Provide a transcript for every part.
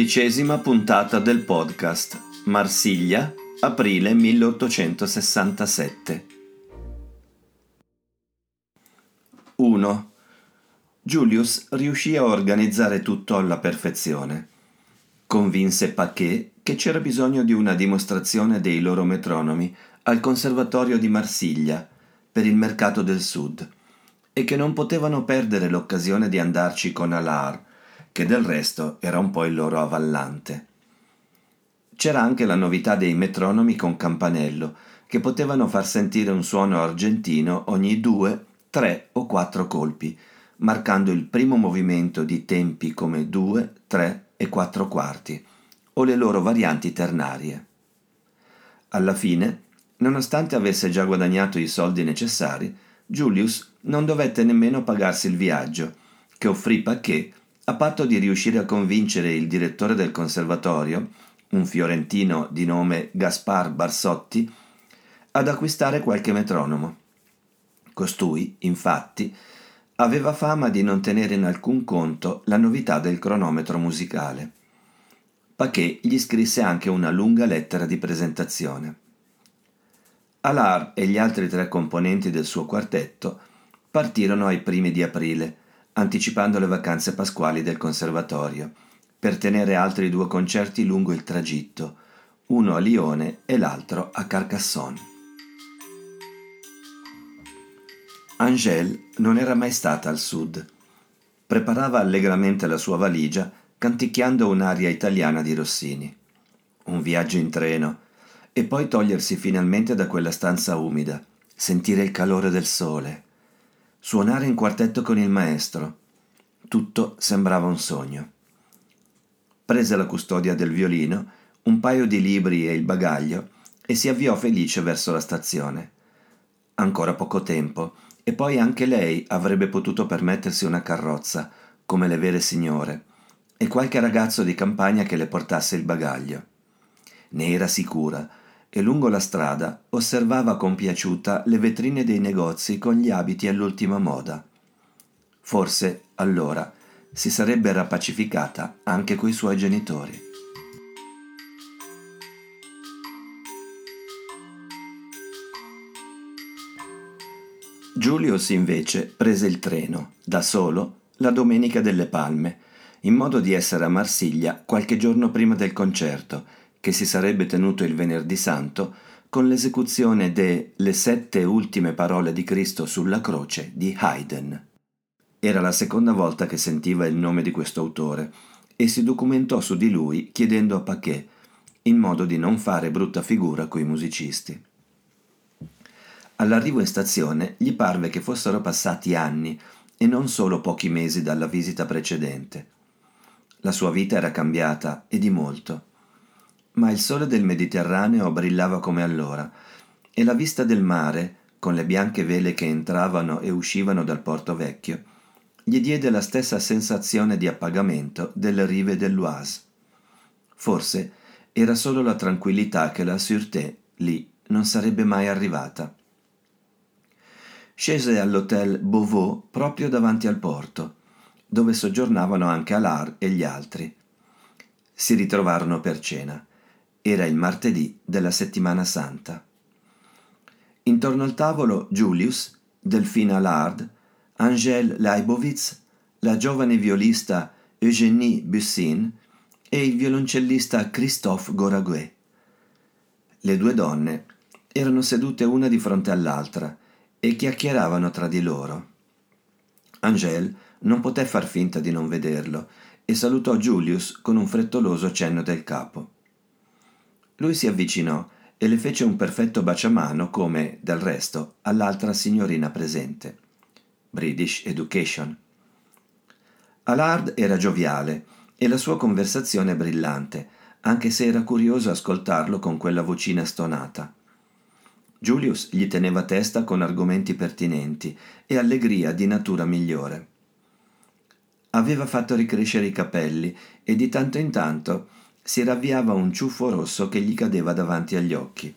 Undicesima puntata del podcast Marsiglia, aprile 1867 1. Julius riuscì a organizzare tutto alla perfezione. Convinse Paquet che c'era bisogno di una dimostrazione dei loro metronomi al Conservatorio di Marsiglia per il mercato del Sud e che non potevano perdere l'occasione di andarci con Allard che del resto era un po' il loro avallante. C'era anche la novità dei metronomi con campanello, che potevano far sentire un suono argentino ogni due, tre o quattro colpi, marcando il primo movimento di tempi come due, tre e quattro quarti, o le loro varianti ternarie. Alla fine, nonostante avesse già guadagnato i soldi necessari, Julius non dovette nemmeno pagarsi il viaggio, che offrì Paquet a patto di riuscire a convincere il direttore del conservatorio, un fiorentino di nome Gaspar Barsotti, ad acquistare qualche metronomo. Costui, infatti, aveva fama di non tenere in alcun conto la novità del cronometro musicale. Paquet gli scrisse anche una lunga lettera di presentazione. Alar e gli altri tre componenti del suo quartetto partirono ai primi di aprile, anticipando le vacanze pasquali del conservatorio, per tenere altri due concerti lungo il tragitto, uno a Lione e l'altro a Carcassonne. Angèle non era mai stata al sud. Preparava allegramente la sua valigia canticchiando un'aria italiana di Rossini. Un viaggio in treno e poi togliersi finalmente da quella stanza umida, sentire il calore del sole, suonare in quartetto con il maestro. Tutto sembrava un sogno. Prese la custodia del violino, un paio di libri e il bagaglio e si avviò felice verso la stazione. Ancora poco tempo e poi anche lei avrebbe potuto permettersi una carrozza, come le vere signore, e qualche ragazzo di campagna che le portasse il bagaglio. Ne era sicura, e lungo la strada osservava compiaciuta le vetrine dei negozi con gli abiti all'ultima moda. Forse, allora, si sarebbe rapacificata anche coi suoi genitori. Giulius invece prese il treno, da solo, la domenica delle Palme, in modo di essere a Marsiglia qualche giorno prima del concerto che si sarebbe tenuto il venerdì santo con l'esecuzione de Le sette ultime parole di Cristo sulla croce di Haydn. Era la seconda volta che sentiva il nome di questo autore e si documentò su di lui chiedendo a Paquet, in modo di non fare brutta figura coi musicisti. All'arrivo in stazione gli parve che fossero passati anni e non solo pochi mesi dalla visita precedente. La sua vita era cambiata e di molto ma il sole del Mediterraneo brillava come allora e la vista del mare, con le bianche vele che entravano e uscivano dal porto vecchio, gli diede la stessa sensazione di appagamento delle rive dell'Oise. Forse era solo la tranquillità che la sûreté lì non sarebbe mai arrivata. Scese all'hotel Beauvau proprio davanti al porto, dove soggiornavano anche Alar e gli altri. Si ritrovarono per cena. Era il martedì della settimana santa. Intorno al tavolo Julius, Delphine Allard, Angèle Leibowitz, la giovane violista Eugénie Bussin e il violoncellista Christophe Goraguet. Le due donne erano sedute una di fronte all'altra e chiacchieravano tra di loro. Angèle non poté far finta di non vederlo e salutò Julius con un frettoloso cenno del capo. Lui si avvicinò e le fece un perfetto baciamano come, del resto, all'altra signorina presente. British Education. Allard era gioviale e la sua conversazione brillante, anche se era curioso ascoltarlo con quella vocina stonata. Julius gli teneva testa con argomenti pertinenti e allegria di natura migliore. Aveva fatto ricrescere i capelli e di tanto in tanto si ravviava un ciuffo rosso che gli cadeva davanti agli occhi.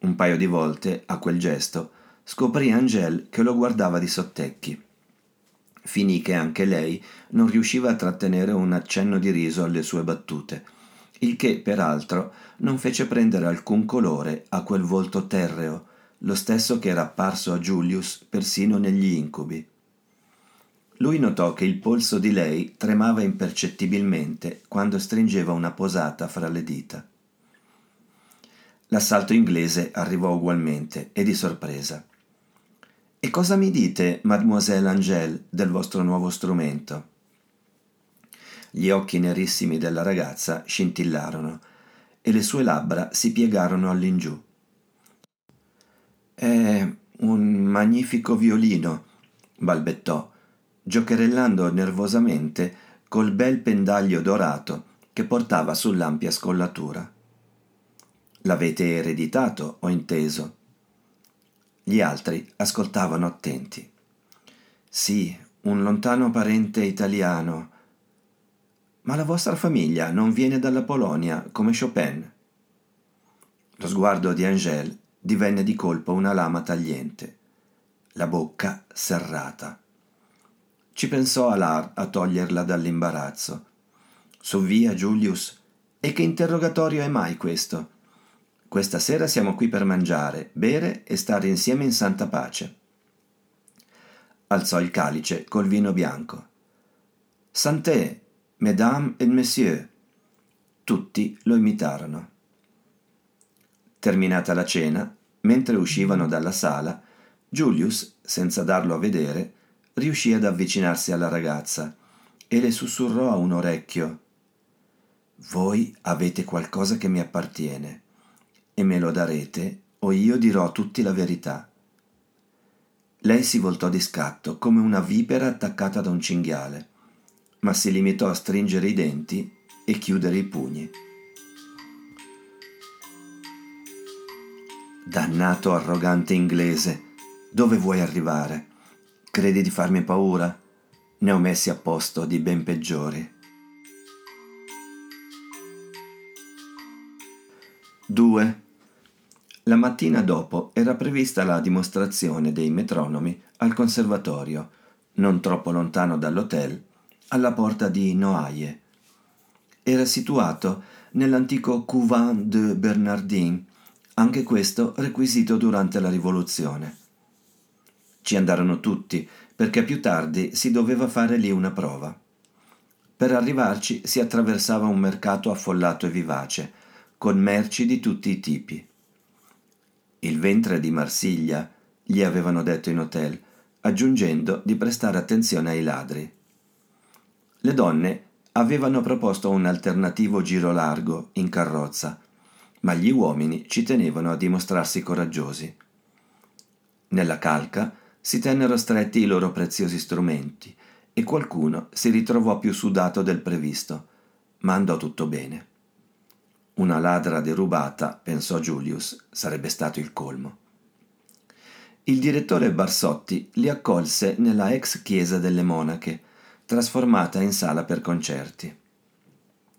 Un paio di volte, a quel gesto, scoprì Angèle che lo guardava di sottecchi. Finì che anche lei non riusciva a trattenere un accenno di riso alle sue battute, il che, peraltro, non fece prendere alcun colore a quel volto terreo, lo stesso che era apparso a Julius persino negli incubi. Lui notò che il polso di lei tremava impercettibilmente quando stringeva una posata fra le dita. L'assalto inglese arrivò ugualmente e di sorpresa. E cosa mi dite, mademoiselle Angèle, del vostro nuovo strumento? Gli occhi nerissimi della ragazza scintillarono e le sue labbra si piegarono all'ingiù. È un magnifico violino, balbettò, giocherellando nervosamente col bel pendaglio dorato che portava sull'ampia scollatura. L'avete ereditato, ho inteso. Gli altri ascoltavano attenti. Sì, un lontano parente italiano, ma la vostra famiglia non viene dalla Polonia come Chopin? Lo sguardo di Angèle divenne di colpo una lama tagliente, la bocca serrata. Ci pensò Alar a toglierla dall'imbarazzo. Su via, Julius. E che interrogatorio è mai questo? Questa sera siamo qui per mangiare, bere e stare insieme in santa pace. Alzò il calice col vino bianco. Santé, Mesdames et Messieurs. Tutti lo imitarono. Terminata la cena, mentre uscivano dalla sala, Julius, senza darlo a vedere, riuscì ad avvicinarsi alla ragazza e le sussurrò a un orecchio Voi avete qualcosa che mi appartiene e me lo darete o io dirò a tutti la verità. Lei si voltò di scatto come una vipera attaccata da un cinghiale ma si limitò a stringere i denti e chiudere i pugni. Dannato arrogante inglese, dove vuoi arrivare? Credi di farmi paura? Ne ho messi a posto di ben peggiori. 2. La mattina dopo era prevista la dimostrazione dei metronomi al conservatorio, non troppo lontano dall'hotel alla porta di Noailles. Era situato nell'antico Couvent de Bernardin, anche questo requisito durante la Rivoluzione. Ci andarono tutti, perché più tardi si doveva fare lì una prova. Per arrivarci si attraversava un mercato affollato e vivace, con merci di tutti i tipi. Il ventre di Marsiglia, gli avevano detto in hotel, aggiungendo di prestare attenzione ai ladri. Le donne avevano proposto un alternativo giro largo, in carrozza, ma gli uomini ci tenevano a dimostrarsi coraggiosi. Nella calca si tennero stretti i loro preziosi strumenti e qualcuno si ritrovò più sudato del previsto, ma andò tutto bene. Una ladra derubata, pensò Julius, sarebbe stato il colmo. Il direttore Barsotti li accolse nella ex chiesa delle monache, trasformata in sala per concerti.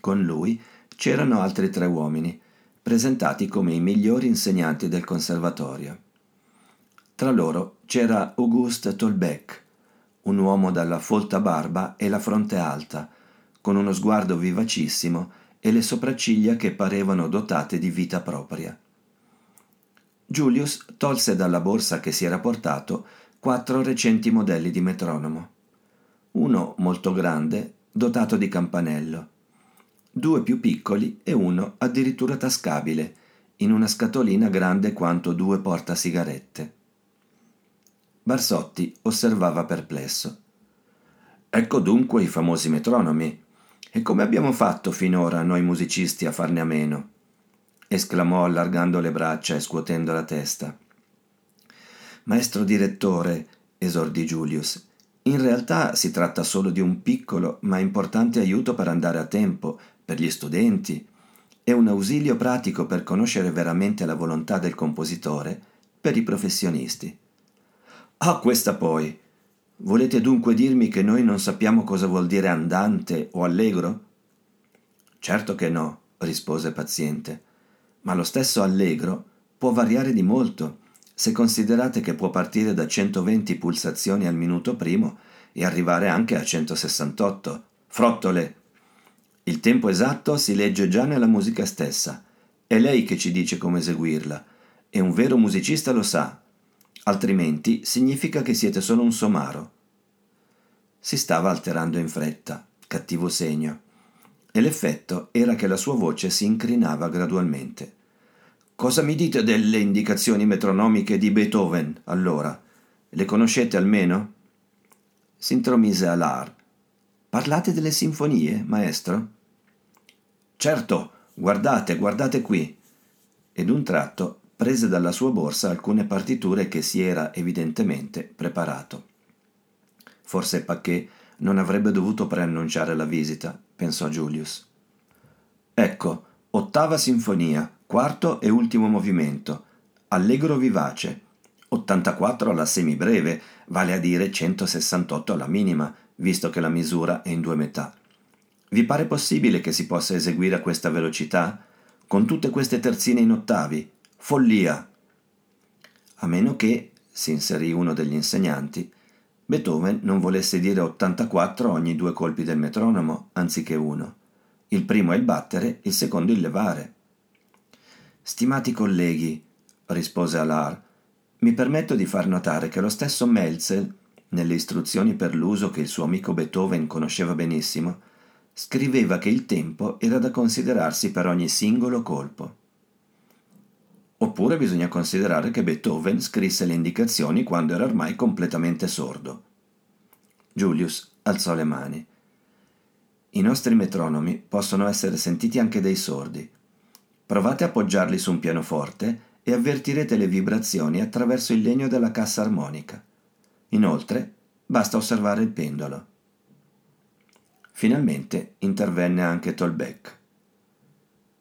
Con lui c'erano altri tre uomini, presentati come i migliori insegnanti del conservatorio. Tra loro c'era Auguste Tolbec, un uomo dalla folta barba e la fronte alta, con uno sguardo vivacissimo e le sopracciglia che parevano dotate di vita propria. Julius tolse dalla borsa che si era portato quattro recenti modelli di metronomo uno molto grande, dotato di campanello, due più piccoli e uno addirittura tascabile, in una scatolina grande quanto due portasigarette. Barsotti osservava perplesso. Ecco dunque i famosi metronomi. E come abbiamo fatto finora noi musicisti a farne a meno? esclamò allargando le braccia e scuotendo la testa. Maestro direttore, esordì Julius. In realtà si tratta solo di un piccolo ma importante aiuto per andare a tempo, per gli studenti. È un ausilio pratico per conoscere veramente la volontà del compositore, per i professionisti. Ah, questa poi. Volete dunque dirmi che noi non sappiamo cosa vuol dire andante o allegro? Certo che no, rispose paziente, ma lo stesso allegro può variare di molto se considerate che può partire da 120 pulsazioni al minuto primo e arrivare anche a 168. Frottole! Il tempo esatto si legge già nella musica stessa. È lei che ci dice come eseguirla. E un vero musicista lo sa. Altrimenti significa che siete solo un somaro. Si stava alterando in fretta, cattivo segno. E l'effetto era che la sua voce si incrinava gradualmente. Cosa mi dite delle indicazioni metronomiche di Beethoven, allora? Le conoscete almeno? Si intromise Alar. Parlate delle sinfonie, maestro? Certo, guardate, guardate qui. Ed un tratto prese dalla sua borsa alcune partiture che si era evidentemente preparato. Forse Paquet non avrebbe dovuto preannunciare la visita, pensò Julius. Ecco, ottava sinfonia, Quarto e ultimo movimento. Allegro vivace. 84 alla semibreve, vale a dire 168 alla minima, visto che la misura è in due metà. Vi pare possibile che si possa eseguire a questa velocità? Con tutte queste terzine in ottavi? Follia! A meno che, si inserì uno degli insegnanti, Beethoven non volesse dire 84 ogni due colpi del metronomo, anziché uno. Il primo è il battere, il secondo il levare. Stimati colleghi, rispose Alar, mi permetto di far notare che lo stesso Melzel, nelle istruzioni per l'uso che il suo amico Beethoven conosceva benissimo, scriveva che il tempo era da considerarsi per ogni singolo colpo. Oppure bisogna considerare che Beethoven scrisse le indicazioni quando era ormai completamente sordo. Julius alzò le mani. I nostri metronomi possono essere sentiti anche dai sordi. Provate a appoggiarli su un pianoforte e avvertirete le vibrazioni attraverso il legno della cassa armonica. Inoltre, basta osservare il pendolo. Finalmente intervenne anche Tolbeck.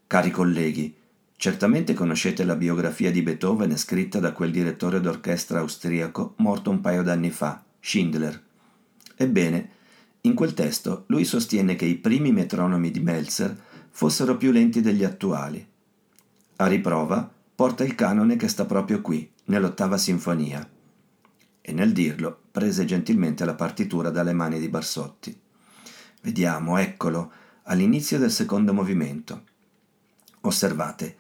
Cari colleghi, certamente conoscete la biografia di Beethoven scritta da quel direttore d'orchestra austriaco morto un paio d'anni fa, Schindler. Ebbene, in quel testo lui sostiene che i primi metronomi di Meltzer fossero più lenti degli attuali a riprova, porta il canone che sta proprio qui, nell'ottava sinfonia. E nel dirlo prese gentilmente la partitura dalle mani di Barsotti. Vediamo, eccolo, all'inizio del secondo movimento. Osservate,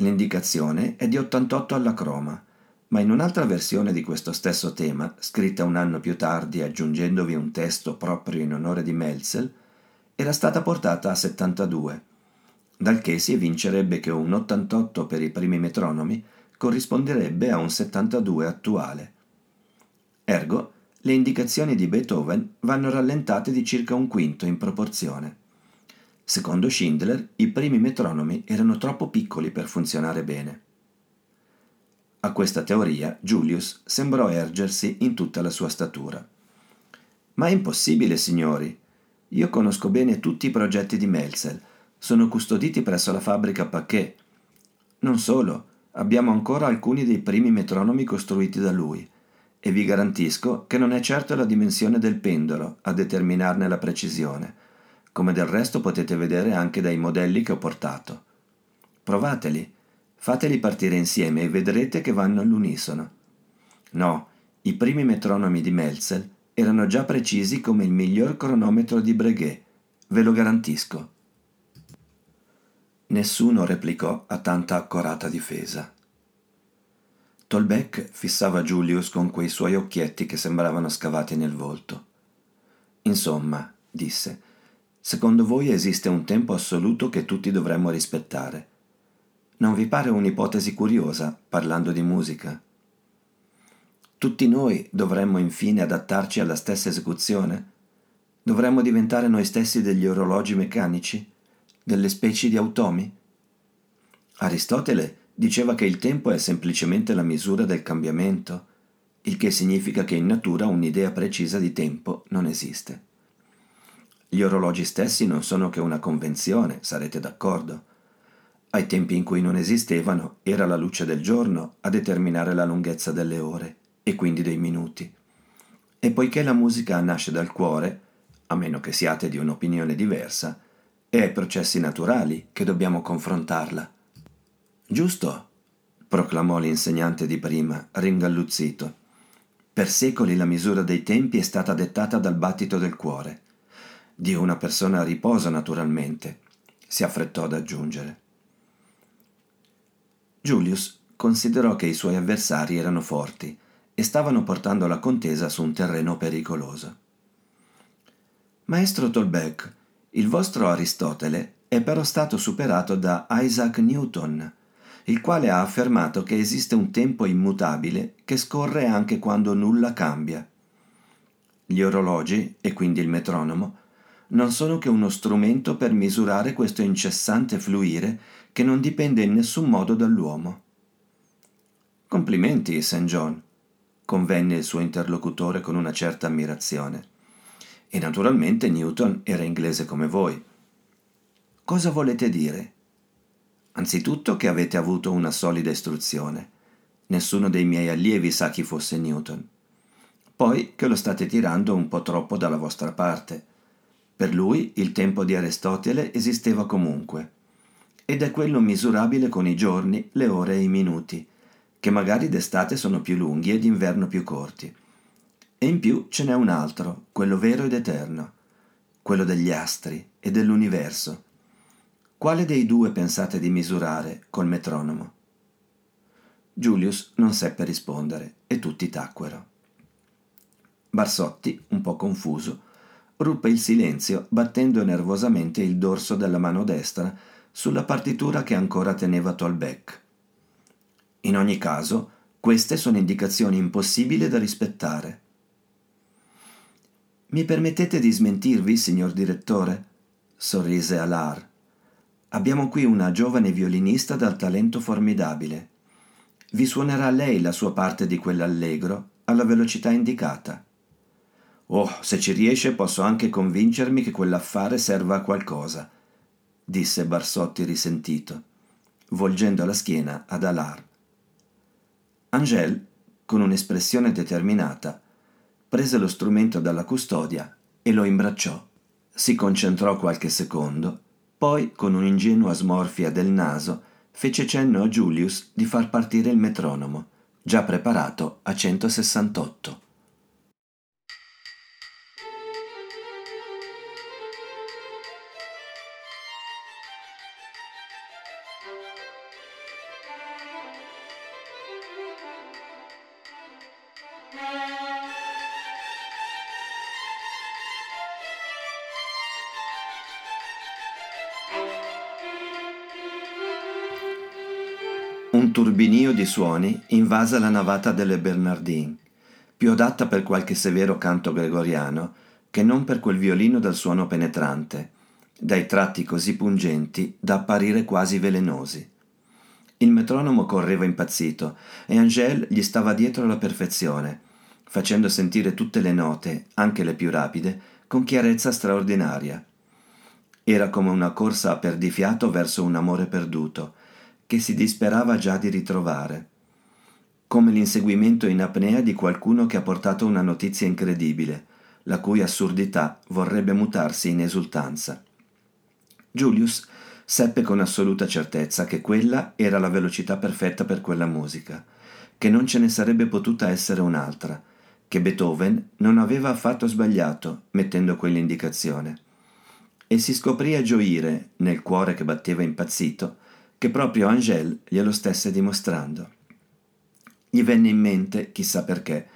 l'indicazione è di 88 alla croma, ma in un'altra versione di questo stesso tema, scritta un anno più tardi aggiungendovi un testo proprio in onore di Melzel, era stata portata a 72 dal che si evincerebbe che un 88 per i primi metronomi corrisponderebbe a un 72 attuale. Ergo, le indicazioni di Beethoven vanno rallentate di circa un quinto in proporzione. Secondo Schindler, i primi metronomi erano troppo piccoli per funzionare bene. A questa teoria Julius sembrò ergersi in tutta la sua statura. Ma è impossibile, signori. Io conosco bene tutti i progetti di Melzel sono custoditi presso la fabbrica Paquet. Non solo, abbiamo ancora alcuni dei primi metronomi costruiti da lui, e vi garantisco che non è certo la dimensione del pendolo a determinarne la precisione, come del resto potete vedere anche dai modelli che ho portato. Provateli, fateli partire insieme e vedrete che vanno all'unisono. No, i primi metronomi di Melzel erano già precisi come il miglior cronometro di Breguet, ve lo garantisco. Nessuno replicò a tanta accorata difesa. Tolbeck fissava Julius con quei suoi occhietti che sembravano scavati nel volto. Insomma, disse, secondo voi esiste un tempo assoluto che tutti dovremmo rispettare. Non vi pare un'ipotesi curiosa, parlando di musica? Tutti noi dovremmo infine adattarci alla stessa esecuzione? Dovremmo diventare noi stessi degli orologi meccanici? delle specie di automi? Aristotele diceva che il tempo è semplicemente la misura del cambiamento il che significa che in natura un'idea precisa di tempo non esiste. Gli orologi stessi non sono che una convenzione, sarete d'accordo. Ai tempi in cui non esistevano era la luce del giorno a determinare la lunghezza delle ore e quindi dei minuti. E poiché la musica nasce dal cuore, a meno che siate di un'opinione diversa, è ai processi naturali che dobbiamo confrontarla. Giusto? proclamò l'insegnante di prima, ringalluzzito. Per secoli la misura dei tempi è stata dettata dal battito del cuore. Di una persona a riposo, naturalmente, si affrettò ad aggiungere. Julius considerò che i suoi avversari erano forti e stavano portando la contesa su un terreno pericoloso. Maestro Tolbeck, il vostro Aristotele è però stato superato da Isaac Newton, il quale ha affermato che esiste un tempo immutabile che scorre anche quando nulla cambia. Gli orologi, e quindi il metronomo, non sono che uno strumento per misurare questo incessante fluire che non dipende in nessun modo dall'uomo. Complimenti, St. John, convenne il suo interlocutore con una certa ammirazione. E naturalmente Newton era inglese come voi. Cosa volete dire? Anzitutto che avete avuto una solida istruzione. Nessuno dei miei allievi sa chi fosse Newton. Poi che lo state tirando un po' troppo dalla vostra parte per lui il tempo di Aristotele esisteva comunque, ed è quello misurabile con i giorni, le ore e i minuti, che magari d'estate sono più lunghi e d'inverno più corti. E in più ce n'è un altro, quello vero ed eterno, quello degli astri e dell'universo. Quale dei due pensate di misurare col metronomo? Julius non seppe rispondere e tutti tacquero. Barsotti, un po' confuso, ruppe il silenzio battendo nervosamente il dorso della mano destra sulla partitura che ancora teneva Tolbeck. In ogni caso, queste sono indicazioni impossibili da rispettare. Mi permettete di smentirvi, signor direttore? sorrise Alar. Abbiamo qui una giovane violinista dal talento formidabile. Vi suonerà lei la sua parte di quell'allegro alla velocità indicata. Oh, se ci riesce posso anche convincermi che quell'affare serva a qualcosa, disse Barsotti risentito, volgendo la schiena ad Alar. Angel, con un'espressione determinata, prese lo strumento dalla custodia e lo imbracciò. Si concentrò qualche secondo, poi, con un'ingenua smorfia del naso, fece cenno a Julius di far partire il metronomo, già preparato a 168. Un turbinio di suoni invasa la navata delle Bernardine, più adatta per qualche severo canto gregoriano che non per quel violino dal suono penetrante, dai tratti così pungenti da apparire quasi velenosi. Il metronomo correva impazzito e Angèle gli stava dietro alla perfezione, facendo sentire tutte le note, anche le più rapide, con chiarezza straordinaria. Era come una corsa a perdifiato verso un amore perduto, che si disperava già di ritrovare, come l'inseguimento in apnea di qualcuno che ha portato una notizia incredibile, la cui assurdità vorrebbe mutarsi in esultanza. Julius seppe con assoluta certezza che quella era la velocità perfetta per quella musica, che non ce ne sarebbe potuta essere un'altra, che Beethoven non aveva affatto sbagliato mettendo quell'indicazione. E si scoprì a gioire, nel cuore che batteva impazzito, che proprio Angèle glielo stesse dimostrando. Gli venne in mente, chissà perché,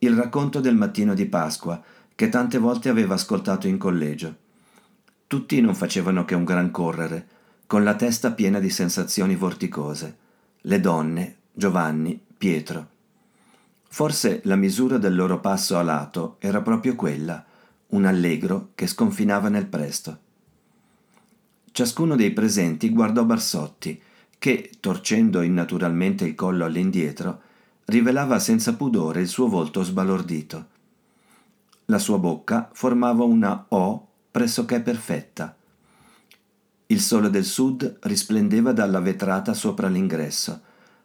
il racconto del mattino di Pasqua che tante volte aveva ascoltato in collegio. Tutti non facevano che un gran correre, con la testa piena di sensazioni vorticose. Le donne, Giovanni, Pietro. Forse la misura del loro passo a lato era proprio quella, un allegro che sconfinava nel presto. Ciascuno dei presenti guardò Barsotti, che, torcendo innaturalmente il collo all'indietro, rivelava senza pudore il suo volto sbalordito. La sua bocca formava una O pressoché perfetta. Il sole del sud risplendeva dalla vetrata sopra l'ingresso,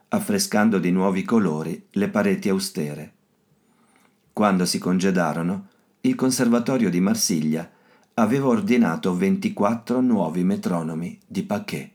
affrescando di nuovi colori le pareti austere. Quando si congedarono, il conservatorio di Marsiglia aveva ordinato 24 nuovi metronomi di Paquet.